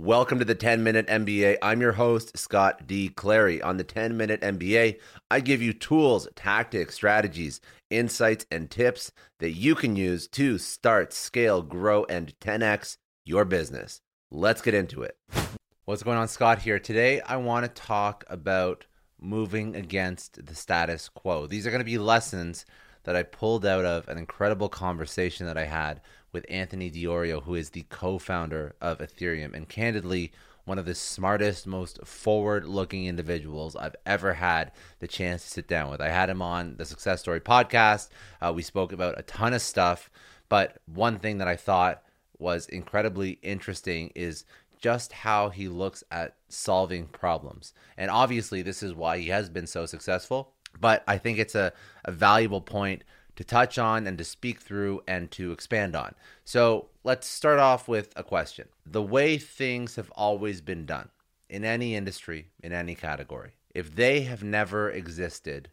Welcome to the 10 Minute MBA. I'm your host, Scott D. Clary. On the 10 Minute MBA, I give you tools, tactics, strategies, insights, and tips that you can use to start, scale, grow, and 10x your business. Let's get into it. What's going on, Scott here? Today, I want to talk about moving against the status quo. These are going to be lessons that I pulled out of an incredible conversation that I had with Anthony Di Iorio, who is the co founder of Ethereum, and candidly, one of the smartest, most forward looking individuals I've ever had the chance to sit down with. I had him on the Success Story podcast. Uh, we spoke about a ton of stuff, but one thing that I thought was incredibly interesting is just how he looks at solving problems. And obviously, this is why he has been so successful. But I think it's a, a valuable point to touch on and to speak through and to expand on. So let's start off with a question. The way things have always been done in any industry, in any category, if they have never existed,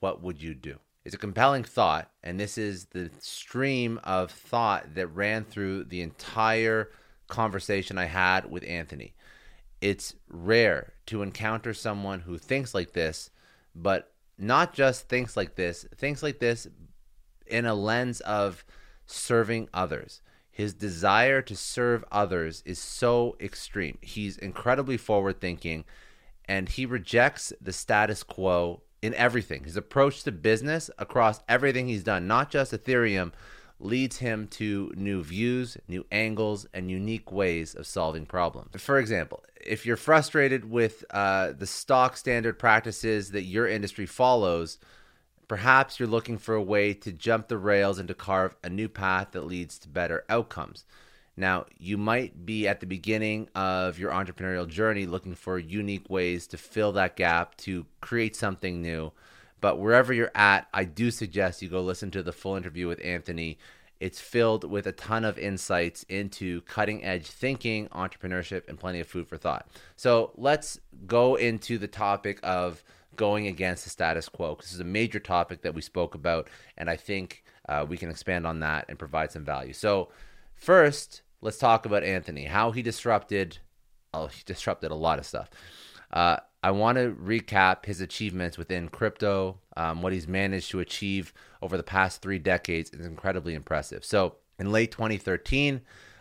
what would you do? It's a compelling thought, and this is the stream of thought that ran through the entire conversation I had with Anthony. It's rare to encounter someone who thinks like this, but not just thinks like this, thinks like this in a lens of serving others. His desire to serve others is so extreme. He's incredibly forward thinking and he rejects the status quo in everything. His approach to business across everything he's done, not just Ethereum, leads him to new views, new angles, and unique ways of solving problems. For example, if you're frustrated with uh, the stock standard practices that your industry follows, Perhaps you're looking for a way to jump the rails and to carve a new path that leads to better outcomes. Now, you might be at the beginning of your entrepreneurial journey looking for unique ways to fill that gap, to create something new. But wherever you're at, I do suggest you go listen to the full interview with Anthony. It's filled with a ton of insights into cutting edge thinking, entrepreneurship, and plenty of food for thought. So let's go into the topic of going against the status quo. This is a major topic that we spoke about, and I think uh, we can expand on that and provide some value. So, first, let's talk about Anthony, how he disrupted. Oh, he disrupted a lot of stuff. Uh, I want to recap his achievements within crypto. Um, what he's managed to achieve over the past three decades is incredibly impressive. So, in late 2013,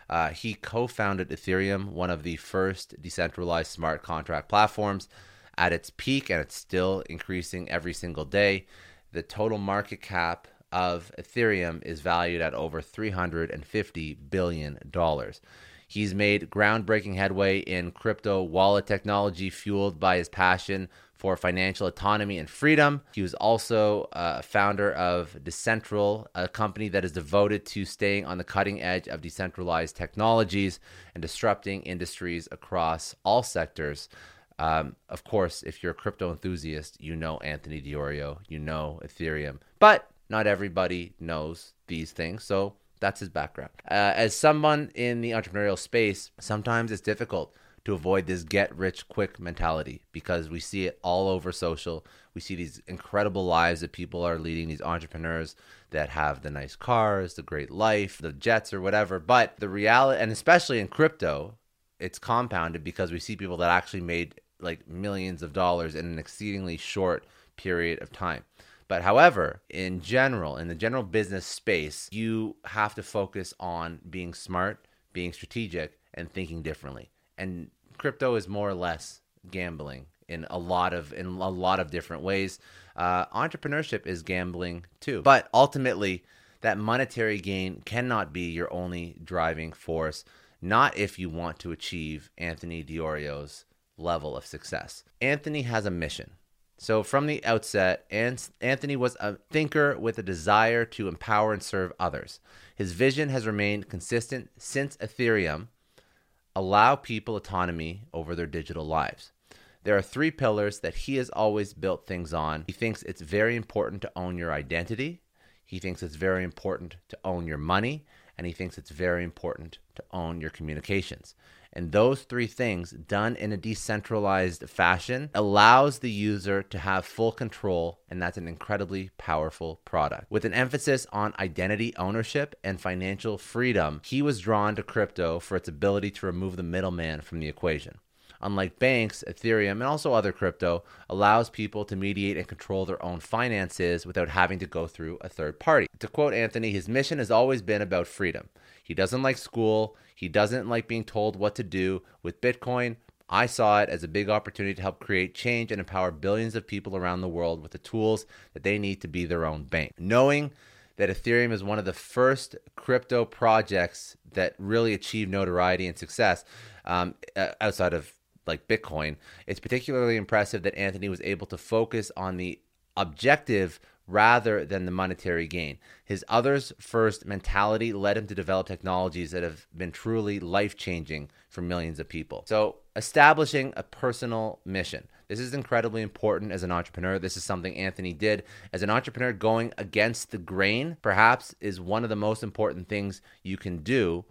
uh, he co founded Ethereum, one of the first decentralized smart contract platforms at its peak, and it's still increasing every single day. The total market cap of Ethereum is valued at over $350 billion. He's made groundbreaking headway in crypto wallet technology fueled by his passion for financial autonomy and freedom. He was also uh, a founder of Decentral, a company that is devoted to staying on the cutting edge of decentralized technologies and disrupting industries across all sectors. Um, of course, if you're a crypto enthusiast, you know Anthony Di Iorio, you know Ethereum, but not everybody knows these things. So that's his background. Uh, as someone in the entrepreneurial space, sometimes it's difficult to avoid this get rich quick mentality because we see it all over social. We see these incredible lives that people are leading, these entrepreneurs that have the nice cars, the great life, the jets, or whatever. But the reality, and especially in crypto, it's compounded because we see people that actually made like millions of dollars in an exceedingly short period of time. But however, in general, in the general business space, you have to focus on being smart, being strategic, and thinking differently. And crypto is more or less gambling in a lot of in a lot of different ways. Uh, entrepreneurship is gambling too, but ultimately, that monetary gain cannot be your only driving force. Not if you want to achieve Anthony Di Iorio's level of success. Anthony has a mission. So, from the outset, Anthony was a thinker with a desire to empower and serve others. His vision has remained consistent since Ethereum, allow people autonomy over their digital lives. There are three pillars that he has always built things on. He thinks it's very important to own your identity. He thinks it's very important to own your money. And he thinks it's very important to own your communications. And those three things, done in a decentralized fashion, allows the user to have full control. And that's an incredibly powerful product. With an emphasis on identity ownership and financial freedom, he was drawn to crypto for its ability to remove the middleman from the equation unlike banks, Ethereum, and also other crypto, allows people to mediate and control their own finances without having to go through a third party. To quote Anthony, his mission has always been about freedom. He doesn't like school, he doesn't like being told what to do. With Bitcoin, I saw it as a big opportunity to help create change and empower billions of people around the world with the tools that they need to be their own bank. Knowing that Ethereum is one of the first crypto projects that really achieved notoriety and success um, outside of like Bitcoin, it's particularly impressive that Anthony was able to focus on the objective rather than the monetary gain. His others first mentality led him to develop technologies that have been truly life changing for millions of people. So, establishing a personal mission. This is incredibly important as an entrepreneur. This is something Anthony did. As an entrepreneur, going against the grain perhaps is one of the most important things you can do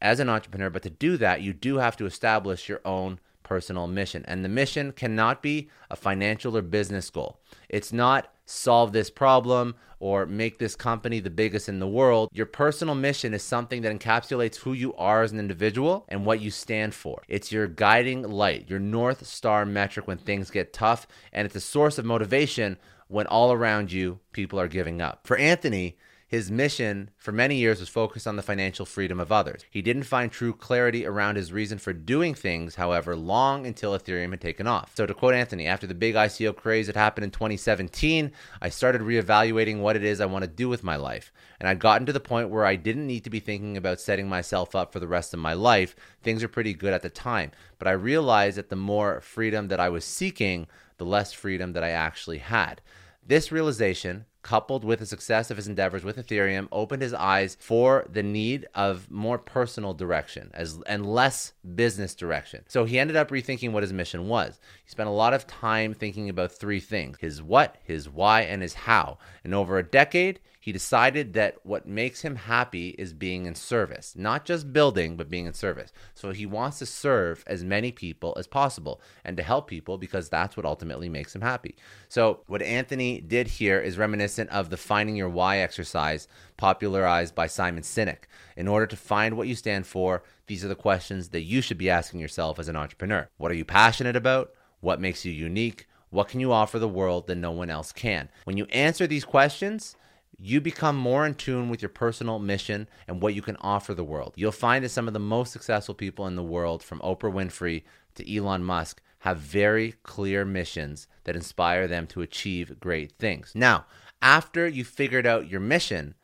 as an entrepreneur. But to do that, you do have to establish your own personal mission. And the mission cannot be a financial or business goal. It's not solve this problem or make this company the biggest in the world. Your personal mission is something that encapsulates who you are as an individual and what you stand for. It's your guiding light, your North Star metric when things get tough, and it's a source of motivation when all around you people are giving up. For Anthony, his mission for many years was focused on the financial freedom of others. He didn't find true clarity around his reason for doing things, however, long until Ethereum had taken off. So, to quote Anthony, after the big ICO craze that happened in 2017, I started reevaluating what it is I want to do with my life. And I'd gotten to the point where I didn't need to be thinking about setting myself up for the rest of my life. Things were pretty good at the time. But I realized that the more freedom that I was seeking, the less freedom that I actually had. This realization coupled with the success of his endeavors with Ethereum, opened his eyes for the need of more personal direction as and less business direction. So he ended up rethinking what his mission was. He spent a lot of time thinking about three things: his what, his why, and his how. And over a decade, he decided that what makes him happy is being in service, not just building, but being in service. So he wants to serve as many people as possible and to help people because that's what ultimately makes him happy. So, what Anthony did here is reminiscent of the finding your why exercise popularized by Simon Sinek. In order to find what you stand for, these are the questions that you should be asking yourself as an entrepreneur. What are you passionate about? What makes you unique? What can you offer the world that no one else can? When you answer these questions, you become more in tune with your personal mission and what you can offer the world. You'll find that some of the most successful people in the world, from Oprah Winfrey to Elon Musk, have very clear missions that inspire them to achieve great things. Now, after you figured out your mission,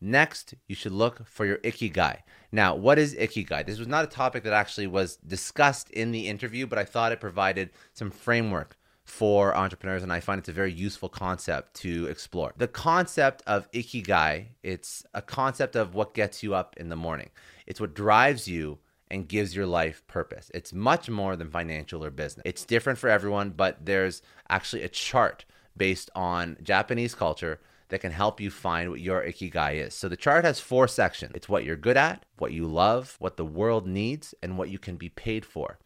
next you should look for your ikigai. Now, what is ikigai? This was not a topic that actually was discussed in the interview, but I thought it provided some framework for entrepreneurs and I find it's a very useful concept to explore. The concept of ikigai, it's a concept of what gets you up in the morning. It's what drives you and gives your life purpose. It's much more than financial or business. It's different for everyone, but there's actually a chart based on Japanese culture that can help you find what your ikigai is. So the chart has four sections. It's what you're good at, what you love, what the world needs, and what you can be paid for.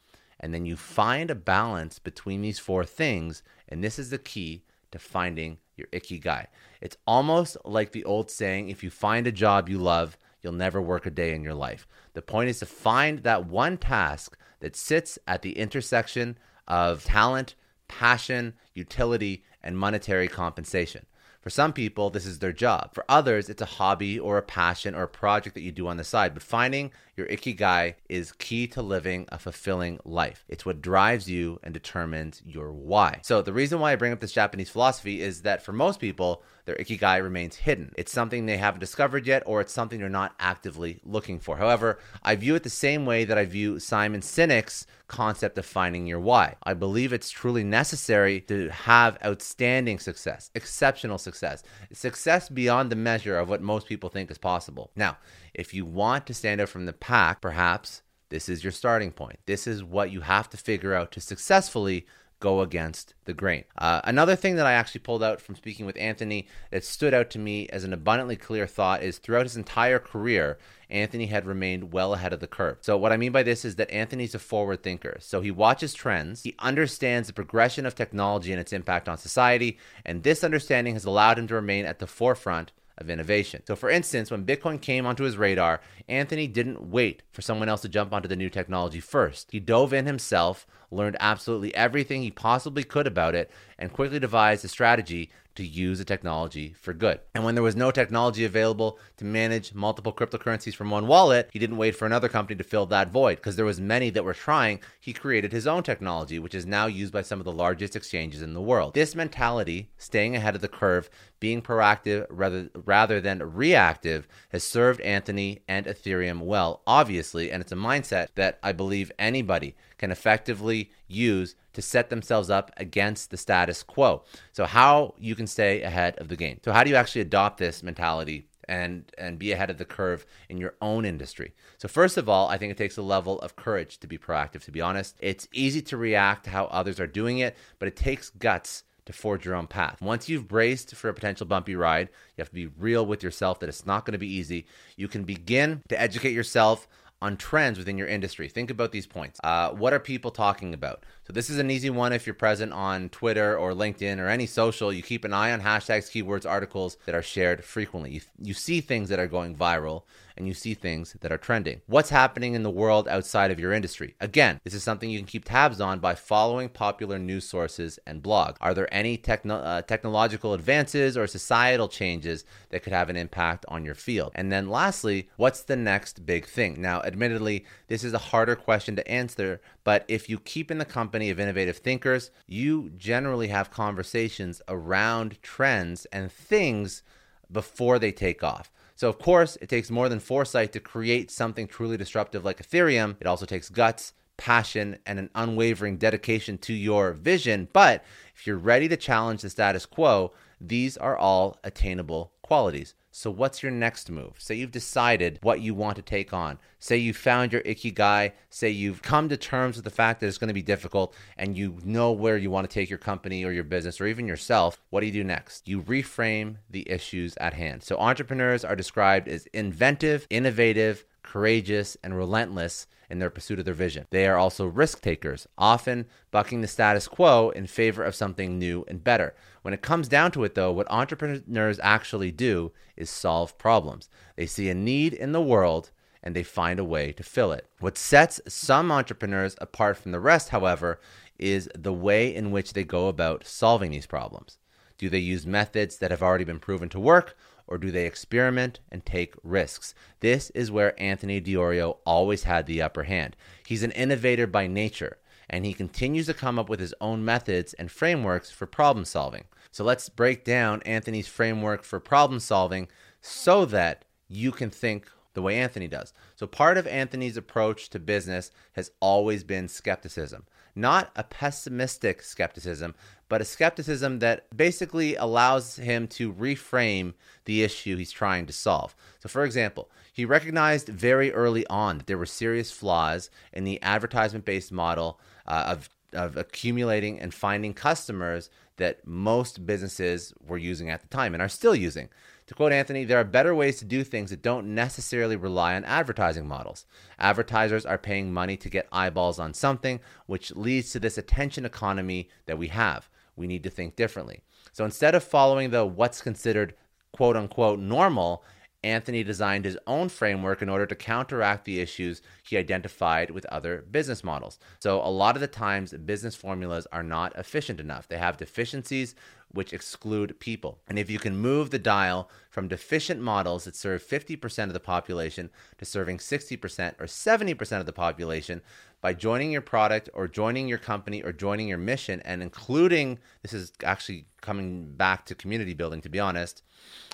And then you find a balance between these four things. And this is the key to finding your ikigai. It's almost like the old saying if you find a job you love, you'll never work a day in your life. The point is to find that one task that sits at the intersection of talent, passion, utility, and monetary compensation. For some people, this is their job. For others, it's a hobby or a passion or a project that you do on the side. But finding your ikigai is key to living a fulfilling life. It's what drives you and determines your why. So, the reason why I bring up this Japanese philosophy is that for most people, their ikigai remains hidden. It's something they haven't discovered yet, or it's something they're not actively looking for. However, I view it the same way that I view Simon Sinek's concept of finding your why. I believe it's truly necessary to have outstanding success, exceptional success, success beyond the measure of what most people think is possible. Now, if you want to stand out from the pack, perhaps This is your starting point. This is what you have to figure out to successfully go against the grain. Uh, another thing that I actually pulled out from speaking with Anthony that stood out to me as an abundantly clear thought is throughout his entire career, Anthony had remained well ahead of the curve. So, what I mean by this is that Anthony's a forward thinker. So, he watches trends, he understands the progression of technology and its impact on society, and this understanding has allowed him to remain at the forefront of innovation. So, for instance, when Bitcoin came onto his radar, Anthony didn't wait for someone else to jump onto the new technology first. He dove in himself, learned absolutely everything he possibly could about it, and quickly devised a strategy to use the technology for good. And when there was no technology available to manage multiple cryptocurrencies from one wallet, he didn't wait for another company to fill that void because there was many that were trying. He created his own technology, which is now used by some of the largest exchanges in the world. This mentality, staying ahead of the curve, being proactive rather rather than reactive, has served Anthony and Ethereum well, obviously, and it's a mindset that I believe anybody can effectively use to set themselves up against the status quo. So, how you can stay ahead of the game. So, how do you actually adopt this mentality and and be ahead of the curve in your own industry. So first of all, I think it takes a level of courage to be proactive to be honest. It's easy to react to how others are doing it, but it takes guts to forge your own path. Once you've braced for a potential bumpy ride, you have to be real with yourself that it's not going to be easy. You can begin to educate yourself on trends within your industry. Think about these points. Uh, what are people talking about? So, this is an easy one if you're present on Twitter or LinkedIn or any social. You keep an eye on hashtags, keywords, articles that are shared frequently. You, you see things that are going viral and you see things that are trending. What's happening in the world outside of your industry? Again, this is something you can keep tabs on by following popular news sources and blogs. Are there any techno- uh, technological advances or societal changes that could have an impact on your field? And then lastly, what's the next big thing? Now, admittedly, this is a harder question to answer, but if you keep in the company of innovative thinkers, you generally have conversations around trends and things before they take off. So, of course, it takes more than foresight to create something truly disruptive like Ethereum. It also takes guts, passion, and an unwavering dedication to your vision. But if you're ready to challenge the status quo, these are all attainable qualities. So, what's your next move? Say you've decided what you want to take on. Say you found your ikigai. Say you've come to terms with the fact that it's going to be difficult and you know where you want to take your company or your business or even yourself. What do you do next? You reframe the issues at hand. So, entrepreneurs are described as inventive, innovative, courageous, and relentless in their pursuit of their vision. They are also risk takers, often bucking the status quo in favor of something new and better. When it comes down to it, though, what entrepreneurs actually do is solve problems. They see a need in the world and they find a way to fill it. What sets some entrepreneurs apart from the rest, however, is the way in which they go about solving these problems. Do they use methods that have already been proven to work, or do they experiment and take risks? This is where Anthony Di Iorio always had the upper hand. He's an innovator by nature, and he continues to come up with his own methods and frameworks for problem solving. So let's break down Anthony's framework for problem solving so that you can think the way Anthony does. So, part of Anthony's approach to business has always been skepticism. Not a pessimistic skepticism, but a skepticism that basically allows him to reframe the issue he's trying to solve. So, for example, he recognized very early on that there were serious flaws in the advertisement based model uh, of, of accumulating and finding customers that most businesses were using at the time and are still using. To quote Anthony, there are better ways to do things that don't necessarily rely on advertising models. Advertisers are paying money to get eyeballs on something, which leads to this attention economy that we have. We need to think differently. So instead of following the what's considered quote unquote normal, Anthony designed his own framework in order to counteract the issues he identified with other business models. So, a lot of the times, business formulas are not efficient enough. They have deficiencies which exclude people. And if you can move the dial from deficient models that serve 50% of the population to serving 60% or 70% of the population by joining your product or joining your company or joining your mission and including this is actually coming back to community building to be honest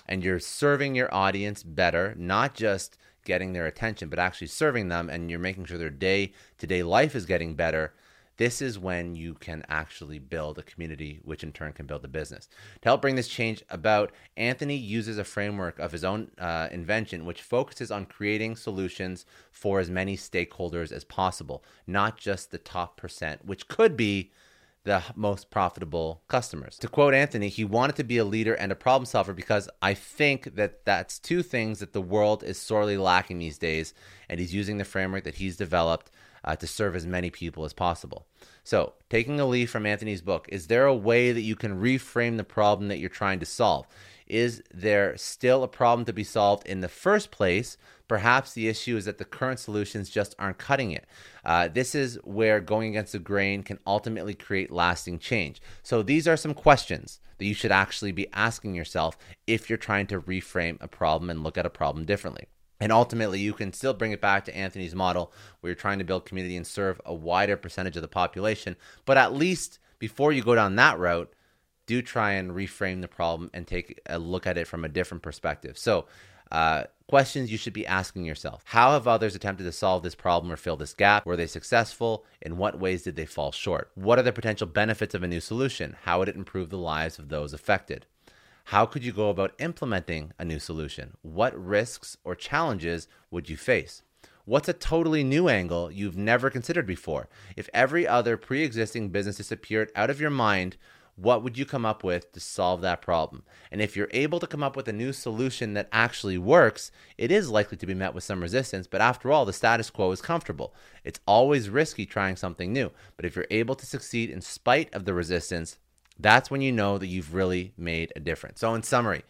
and you're serving your audience better, not just getting their attention, but actually serving them and you're making sure their day to day life is getting better This is when you can actually build a community, which in turn can build a business. To help bring this change about, Anthony uses a framework of his own uh, invention, which focuses on creating solutions for as many stakeholders as possible, not just the top percent, which could be the most profitable customers. To quote Anthony, he wanted to be a leader and a problem solver because I think that that's two things that the world is sorely lacking these days. And he's using the framework that he's developed uh, to serve as many people as possible. So, taking a leaf from Anthony's book, is there a way that you can reframe the problem that you're trying to solve? Is there still a problem to be solved in the first place? Perhaps the issue is that the current solutions just aren't cutting it. Uh, this is where going against the grain can ultimately create lasting change. So, these are some questions that you should actually be asking yourself if you're trying to reframe a problem and look at a problem differently. And ultimately, you can still bring it back to Anthony's model where you're trying to build community and serve a wider percentage of the population. But at least before you go down that route, do try and reframe the problem and take a look at it from a different perspective. So, uh, questions you should be asking yourself How have others attempted to solve this problem or fill this gap? Were they successful? In what ways did they fall short? What are the potential benefits of a new solution? How would it improve the lives of those affected? How could you go about implementing a new solution? What risks or challenges would you face? What's a totally new angle you've never considered before? If every other pre existing business disappeared out of your mind, what would you come up with to solve that problem? And if you're able to come up with a new solution that actually works, it is likely to be met with some resistance, but after all, the status quo is comfortable. It's always risky trying something new, but if you're able to succeed in spite of the resistance, that's when you know that you've really made a difference. So, in summary,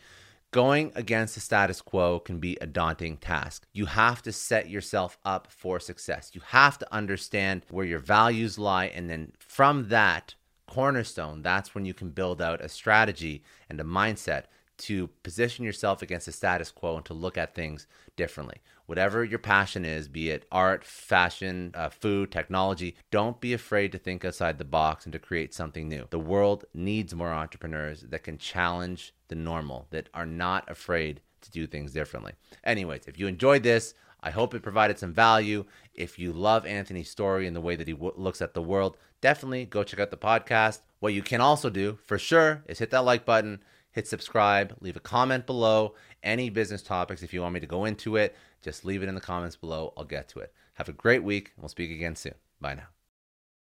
going against the status quo can be a daunting task. You have to set yourself up for success. You have to understand where your values lie. And then from that cornerstone, that's when you can build out a strategy and a mindset to position yourself against the status quo and to look at things differently. Whatever your passion is, be it art, fashion, uh, food, technology, don't be afraid to think outside the box and to create something new. The world needs more entrepreneurs that can challenge the normal, that are not afraid to do things differently. Anyways, if you enjoyed this, I hope it provided some value. If you love Anthony's story and the way that he w- looks at the world, definitely go check out the podcast. What you can also do for sure is hit that like button hit subscribe, leave a comment below. Any business topics, if you want me to go into it, just leave it in the comments below. I'll get to it. Have a great week. and We'll speak again soon. Bye now.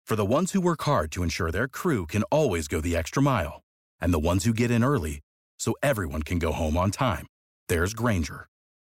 For the ones who work hard to ensure their crew can always go the extra mile, and the ones who get in early so everyone can go home on time, there's Grainger,